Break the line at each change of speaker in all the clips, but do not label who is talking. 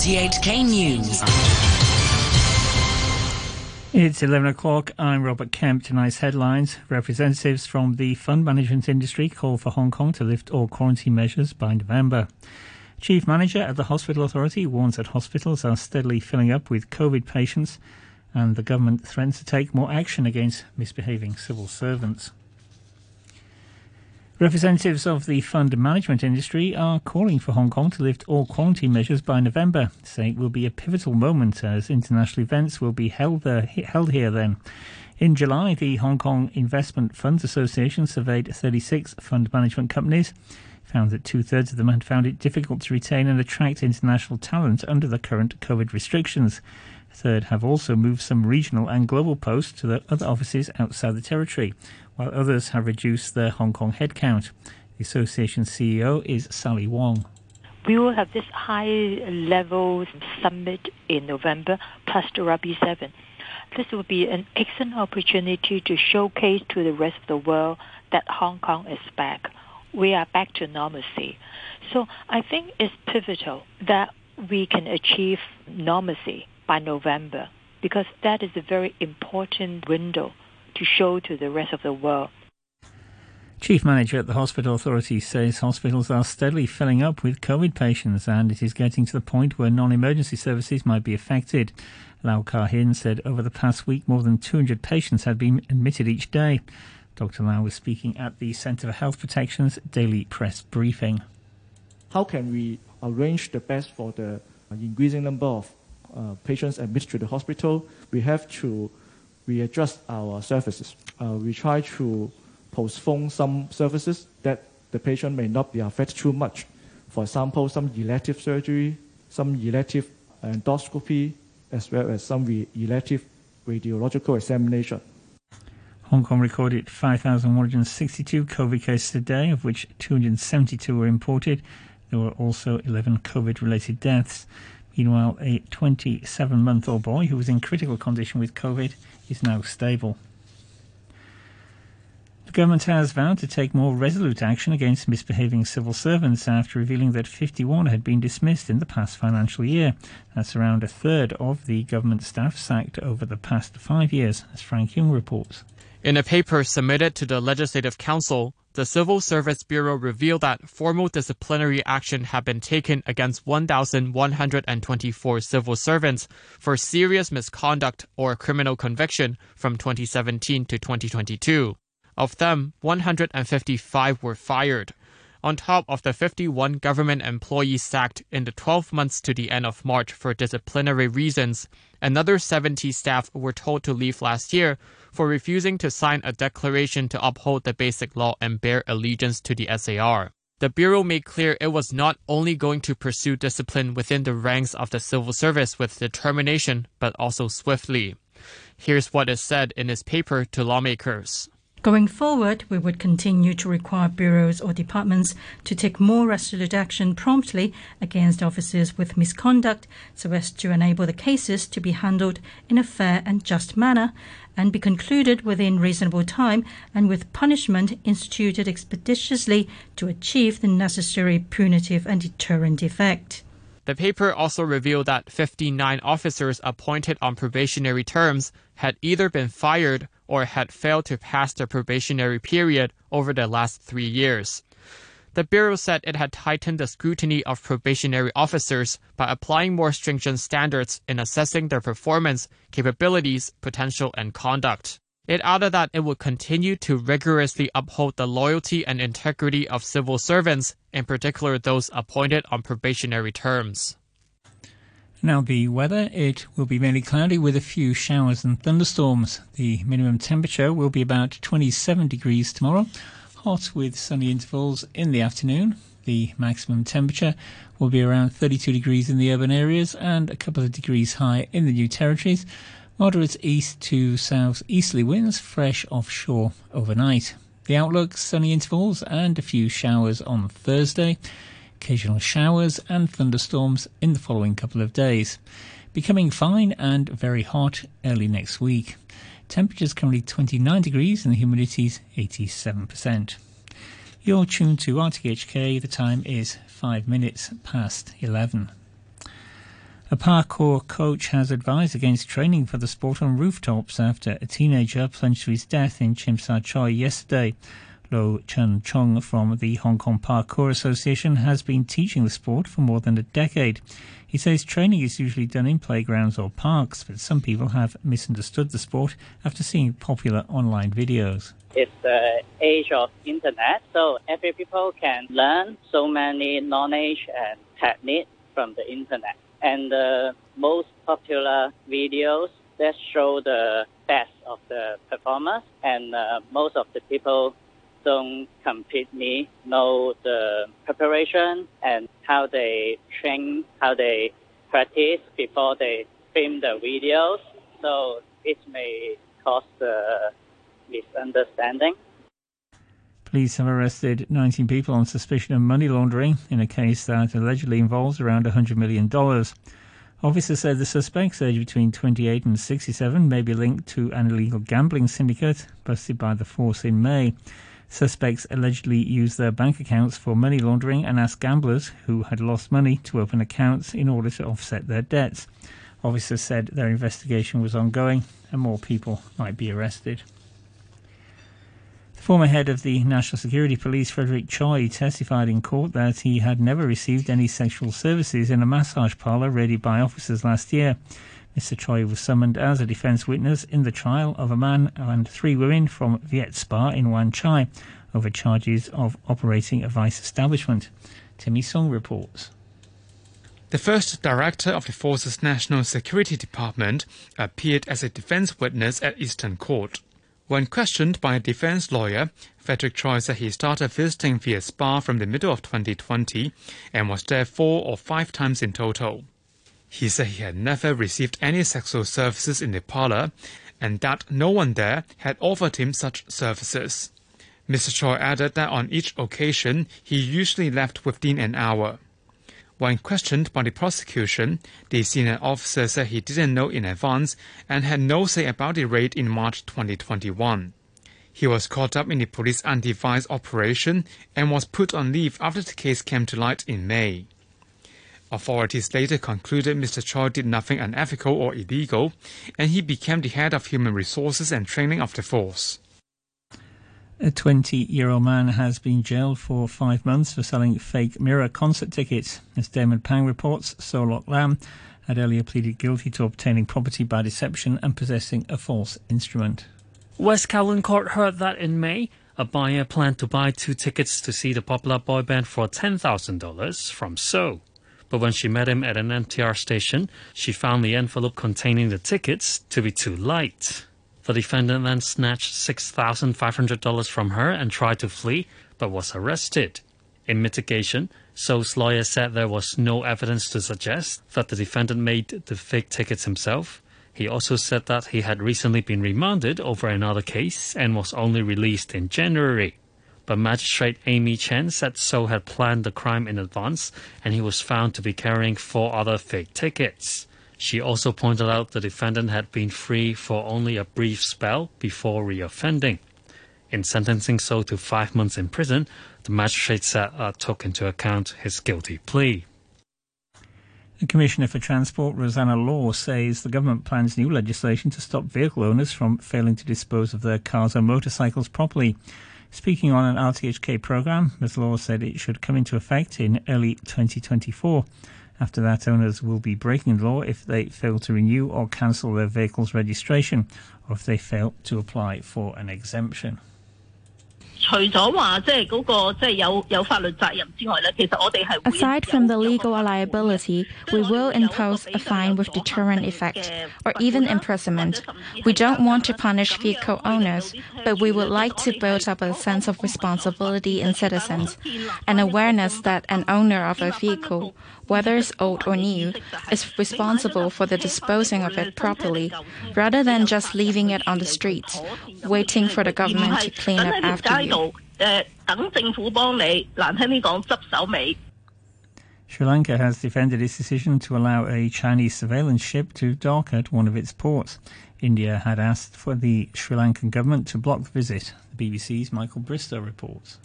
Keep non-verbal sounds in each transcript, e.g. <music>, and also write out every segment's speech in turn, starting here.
RTHK News.
It's 11 o'clock. I'm Robert Kemp. Tonight's headlines. Representatives from the fund management industry call for Hong Kong to lift all quarantine measures by November. Chief Manager at the Hospital Authority warns that hospitals are steadily filling up with COVID patients and the government threatens to take more action against misbehaving civil servants. Representatives of the fund management industry are calling for Hong Kong to lift all quarantine measures by November, saying it will be a pivotal moment as international events will be held, uh, held here then. In July, the Hong Kong Investment Funds Association surveyed 36 fund management companies found that two thirds of them had found it difficult to retain and attract international talent under the current COVID restrictions. A third have also moved some regional and global posts to their other offices outside the territory, while others have reduced their Hong Kong headcount. The association's CEO is Sally Wong.
We will have this high level summit in November plus the Rugby 7. This will be an excellent opportunity to showcase to the rest of the world that Hong Kong is back we are back to normalcy. So I think it's pivotal that we can achieve normalcy by November because that is a very important window to show to the rest of the world.
Chief Manager at the Hospital Authority says hospitals are steadily filling up with COVID patients and it is getting to the point where non emergency services might be affected. Lau Kar Hin said over the past week more than 200 patients had been admitted each day. Dr. Lau was speaking at the Centre for Health Protection's daily press briefing.
How can we arrange the best for the increasing number of uh, patients admitted to the hospital? We have to readjust our services. Uh, we try to postpone some services that the patient may not be affected too much. For example, some elective surgery, some elective endoscopy, as well as some elective radiological examination.
Hong Kong recorded 5,162 COVID cases a day, of which 272 were imported. There were also 11 COVID related deaths. Meanwhile, a 27 month old boy who was in critical condition with COVID is now stable. The government has vowed to take more resolute action against misbehaving civil servants after revealing that 51 had been dismissed in the past financial year. That's around a third of the government staff sacked over the past five years, as Frank Young reports.
In a paper submitted to the Legislative Council, the Civil Service Bureau revealed that formal disciplinary action had been taken against 1,124 civil servants for serious misconduct or criminal conviction from 2017 to 2022. Of them, 155 were fired on top of the 51 government employees sacked in the 12 months to the end of March for disciplinary reasons. Another 70 staff were told to leave last year for refusing to sign a declaration to uphold the basic law and bear allegiance to the SAR. The Bureau made clear it was not only going to pursue discipline within the ranks of the civil service with determination, but also swiftly. Here's what is said in its paper to lawmakers.
Going forward, we would continue to require bureaus or departments to take more resolute action promptly against officers with misconduct so as to enable the cases to be handled in a fair and just manner and be concluded within reasonable time and with punishment instituted expeditiously to achieve the necessary punitive and deterrent effect.
The paper also revealed that 59 officers appointed on probationary terms had either been fired or had failed to pass the probationary period over the last three years. The Bureau said it had tightened the scrutiny of probationary officers by applying more stringent standards in assessing their performance, capabilities, potential, and conduct. It added that it would continue to rigorously uphold the loyalty and integrity of civil servants, in particular those appointed on probationary terms.
Now, the weather, it will be mainly cloudy with a few showers and thunderstorms. The minimum temperature will be about 27 degrees tomorrow, hot with sunny intervals in the afternoon. The maximum temperature will be around 32 degrees in the urban areas and a couple of degrees high in the new territories. Moderate east to south easterly winds, fresh offshore overnight. The outlook sunny intervals and a few showers on Thursday occasional showers and thunderstorms in the following couple of days, becoming fine and very hot early next week. Temperatures currently 29 degrees and the humidity is 87%. You're tuned to RTHK, the time is 5 minutes past 11. A parkour coach has advised against training for the sport on rooftops after a teenager plunged to his death in Sha Tsui yesterday. Lo Chen Chong from the Hong Kong Parkour Association has been teaching the sport for more than a decade. He says training is usually done in playgrounds or parks, but some people have misunderstood the sport after seeing popular online videos.
It's the age of internet, so every people can learn so many knowledge and technique from the internet. And the most popular videos that show the best of the performers, and uh, most of the people don't completely know the preparation and how they train, how they practice before they film the videos. So it may cause a misunderstanding.
Police have arrested 19 people on suspicion of money laundering in a case that allegedly involves around $100 million. Officers said the suspects, aged between 28 and 67, may be linked to an illegal gambling syndicate busted by the force in May. Suspects allegedly used their bank accounts for money laundering and asked gamblers who had lost money to open accounts in order to offset their debts. Officers said their investigation was ongoing and more people might be arrested. The former head of the National Security Police, Frederick Choi, testified in court that he had never received any sexual services in a massage parlour raided by officers last year. Mr. Choi was summoned as a defence witness in the trial of a man and three women from Viet Spa in Wan Chai over charges of operating a vice establishment. Timmy Song reports.
The first director of the force's National Security Department appeared as a defense witness at Eastern Court. When questioned by a defense lawyer, Frederick Choi said he started visiting Viet Spa from the middle of 2020 and was there four or five times in total. He said he had never received any sexual services in the parlor and that no one there had offered him such services. Mr. Choi added that on each occasion he usually left within an hour. When questioned by the prosecution, the senior officer said he didn't know in advance and had no say about the raid in March 2021. He was caught up in the police anti-vice operation and was put on leave after the case came to light in May. Authorities later concluded Mr. Choi did nothing unethical or illegal, and he became the head of human resources and training of the force.
A 20 year old man has been jailed for five months for selling fake mirror concert tickets. As Damon Pang reports, So Lok Lam had earlier pleaded guilty to obtaining property by deception and possessing a false instrument.
West Kowloon Court heard that in May, a buyer planned to buy two tickets to see the popular boy band for $10,000 from So. But when she met him at an MTR station, she found the envelope containing the tickets to be too light. The defendant then snatched $6,500 from her and tried to flee, but was arrested. In mitigation, So's lawyer said there was no evidence to suggest that the defendant made the fake tickets himself. He also said that he had recently been remanded over another case and was only released in January. But Magistrate Amy Chen said So had planned the crime in advance and he was found to be carrying four other fake tickets. She also pointed out the defendant had been free for only a brief spell before reoffending. In sentencing So to five months in prison, the magistrate said uh, took into account his guilty plea.
The Commissioner for Transport, Rosanna Law, says the government plans new legislation to stop vehicle owners from failing to dispose of their cars or motorcycles properly. Speaking on an RTHK programme, Ms. Law said it should come into effect in early 2024. After that, owners will be breaking the law if they fail to renew or cancel their vehicle's registration, or if they fail to apply for an exemption.
Aside
from the legal liability, we will impose a fine with deterrent effect, or even imprisonment. We don't want to punish vehicle owners, but we would like to build up a sense of responsibility in citizens, an awareness that an owner of a vehicle, whether it's old or new, is responsible for the disposing of it properly, rather than just leaving it on the streets, waiting for the government to clean up after you.
Sri Lanka has defended its decision to allow a Chinese surveillance ship to dock at one of its ports. India had asked for the Sri Lankan government to block the visit. The BBC's Michael Bristow reports.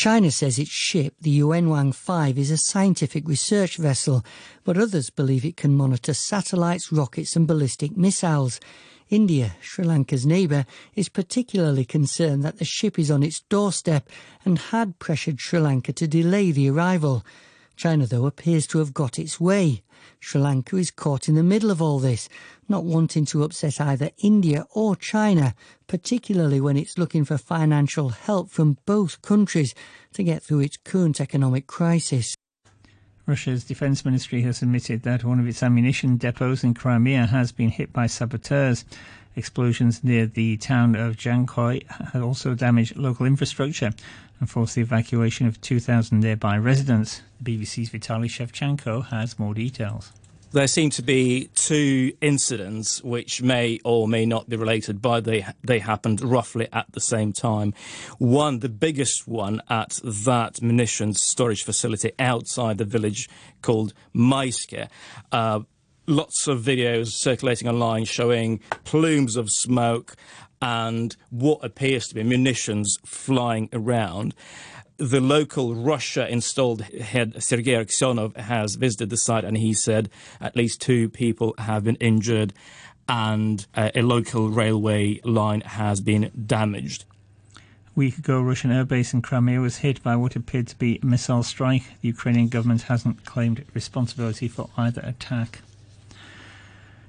China says its ship, the Yuanwang 5, is a scientific research vessel, but others believe it can monitor satellites, rockets, and ballistic missiles. India, Sri Lanka's neighbour, is particularly concerned that the ship is on its doorstep and had pressured Sri Lanka to delay the arrival. China, though, appears to have got its way. Sri Lanka is caught in the middle of all this, not wanting to upset either India or China, particularly when it's looking for financial help from both countries to get through its current economic crisis.
Russia's defense ministry has admitted that one of its ammunition depots in Crimea has been hit by saboteurs. Explosions near the town of Jankoi have also damaged local infrastructure and forced the evacuation of 2,000 nearby residents. The BBC's Vitaly Shevchenko has more details.
There seem to be two incidents which may or may not be related, but they they happened roughly at the same time. One, the biggest one, at that munitions storage facility outside the village called Maiske. Uh, lots of videos circulating online showing plumes of smoke and what appears to be munitions flying around the local Russia installed head Sergei Aksionov has visited the site and he said at least two people have been injured and uh, a local railway line has been damaged.
A week ago, Russian airbase in Crimea was hit by what appeared to be a missile strike. The Ukrainian government hasn't claimed responsibility for either attack.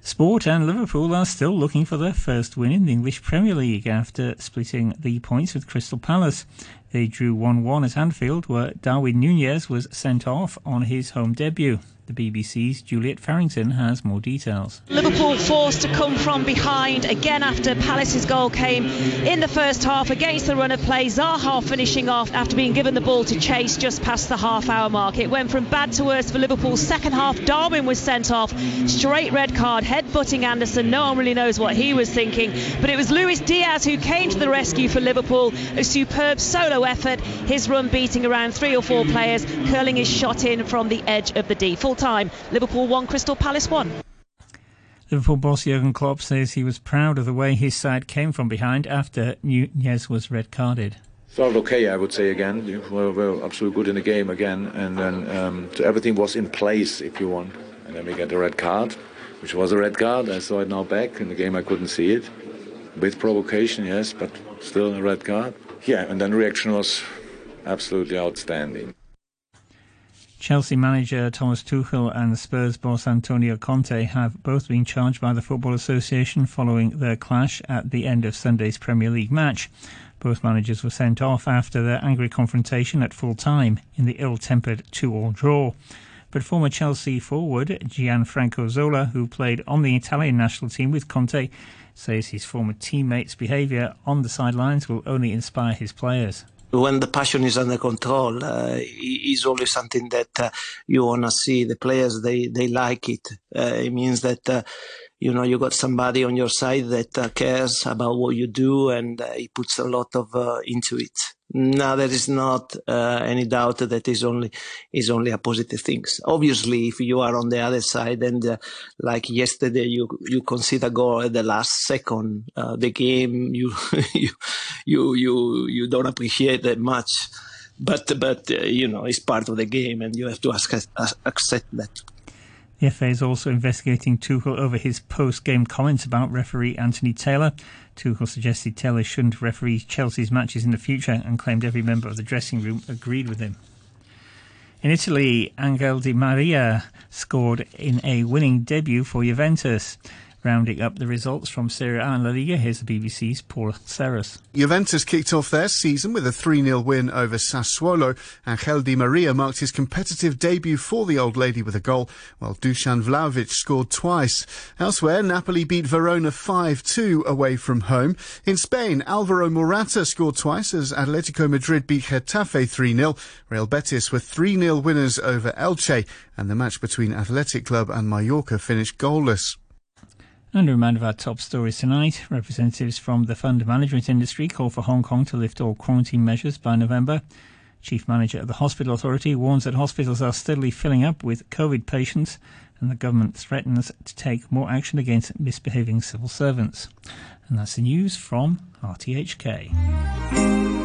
Sport and Liverpool are still looking for their first win in the English Premier League after splitting the points with Crystal Palace. They drew 1 1 at Anfield, where Darwin Nunez was sent off on his home debut. The BBC's Juliette Ferrington has more details.
Liverpool forced to come from behind again after Palace's goal came in the first half against the run of play. Zaha finishing off after being given the ball to chase just past the half hour mark. It went from bad to worse for Liverpool's second half. Darwin was sent off, straight red card, head butting Andersen. No one really knows what he was thinking, but it was Luis Diaz who came to the rescue for Liverpool. A superb solo effort, his run beating around three or four players, curling his shot in from the edge of the D. Full time. Liverpool 1, Crystal Palace 1.
Liverpool boss Jurgen Klopp says he was proud of the way his side came from behind after Nunez was red carded.
Felt okay, I would say again. We were, were absolutely good in the game again, and then um, so everything was in place, if you want. And then we get the red card, which was a red card. I saw it now back in the game. I couldn't see it, with provocation, yes, but still a red card. Yeah, and then the reaction was absolutely outstanding.
Chelsea manager Thomas Tuchel and Spurs boss Antonio Conte have both been charged by the Football Association following their clash at the end of Sunday's Premier League match. Both managers were sent off after their angry confrontation at full time in the ill tempered 2 all draw. But former Chelsea forward Gianfranco Zola, who played on the Italian national team with Conte, says his former teammates' behaviour on the sidelines will only inspire his players
when the passion is under control, uh, is always something that uh, you want to see. The players they they like it. Uh, it means that uh, you know you got somebody on your side that uh, cares about what you do and uh, he puts a lot of into it. Now there is not any doubt that is only is only a positive things. Obviously, if you are on the other side and like yesterday you you consider goal at the last second, the game <laughs> you you you you you don't appreciate that much. But but uh, you know it's part of the game, and you have to accept that.
The FA is also investigating Tuchel over his post-game comments about referee Anthony Taylor. Tuchel suggested Taylor shouldn't referee Chelsea's matches in the future and claimed every member of the dressing room agreed with him. In Italy, Angel Di Maria scored in a winning debut for Juventus. Rounding up the results from Serie A and La Liga, here's the BBC's Paul Serras.
Juventus kicked off their season with a 3-0 win over Sassuolo. Angel Di Maria marked his competitive debut for the old lady with a goal, while Dusan Vlahovic scored twice. Elsewhere, Napoli beat Verona 5-2 away from home. In Spain, Alvaro Morata scored twice as Atletico Madrid beat Getafe 3-0. Real Betis were 3-0 winners over Elche, and the match between Athletic Club and Mallorca finished goalless.
And a reminder of our top stories tonight. Representatives from the fund management industry call for Hong Kong to lift all quarantine measures by November. Chief Manager of the Hospital Authority warns that hospitals are steadily filling up with COVID patients and the government threatens to take more action against misbehaving civil servants. And that's the news from RTHK.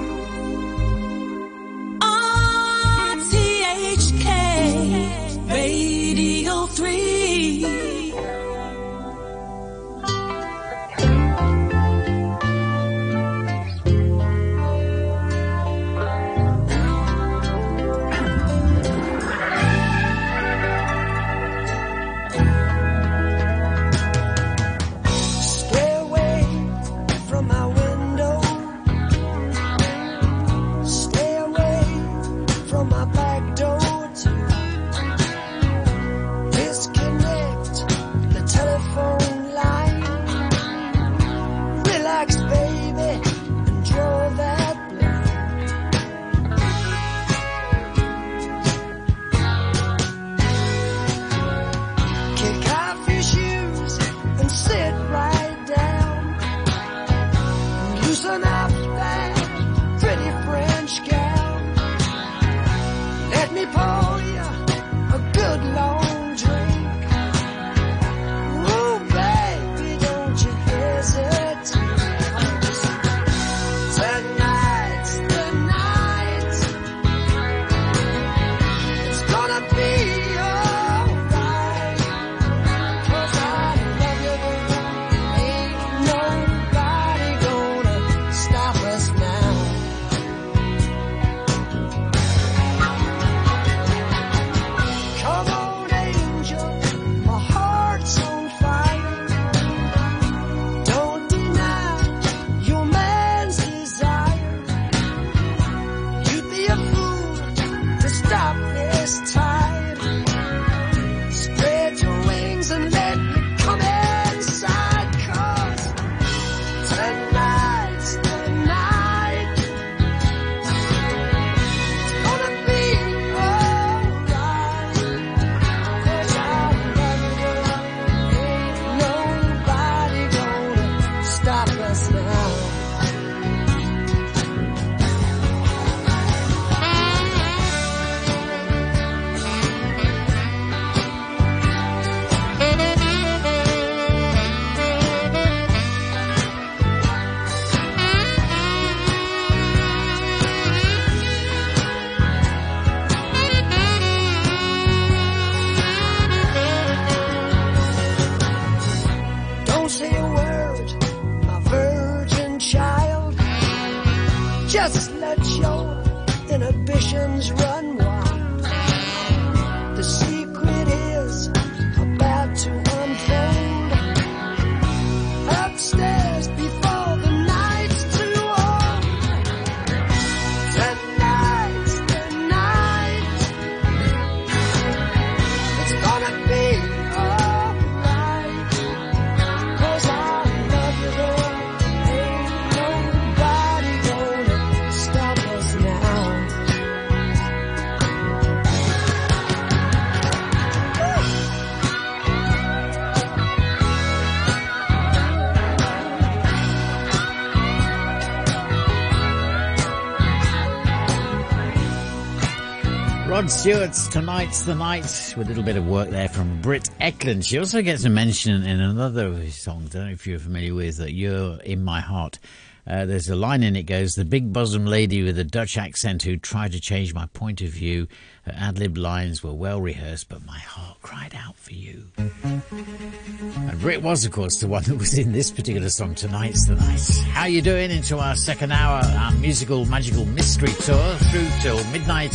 Rod Stewart's Tonight's the Night with a little bit of work there from Britt Ekland. She also gets a mention in another of his songs. I don't know if you're familiar with that. You're in my heart. Uh, there's a line in it goes, the big bosom lady with a Dutch accent who tried to change my point of view. Her ad-lib lines were well rehearsed, but my heart cried out for you. And Britt was, of course, the one that was in this particular song, Tonight's the Night. How you doing into our second hour, our musical magical mystery tour through till midnight.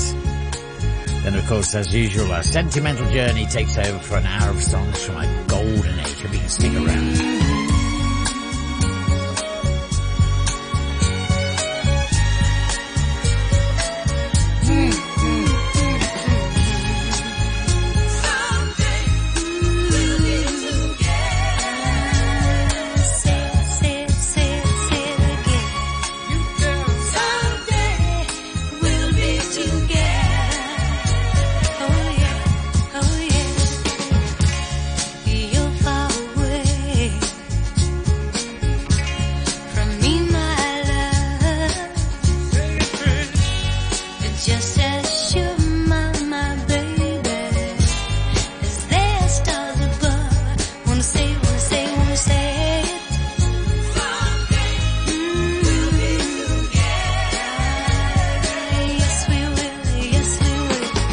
Then, of course, as usual, our sentimental journey takes over for an hour of songs from a golden age. Hope you can stick around.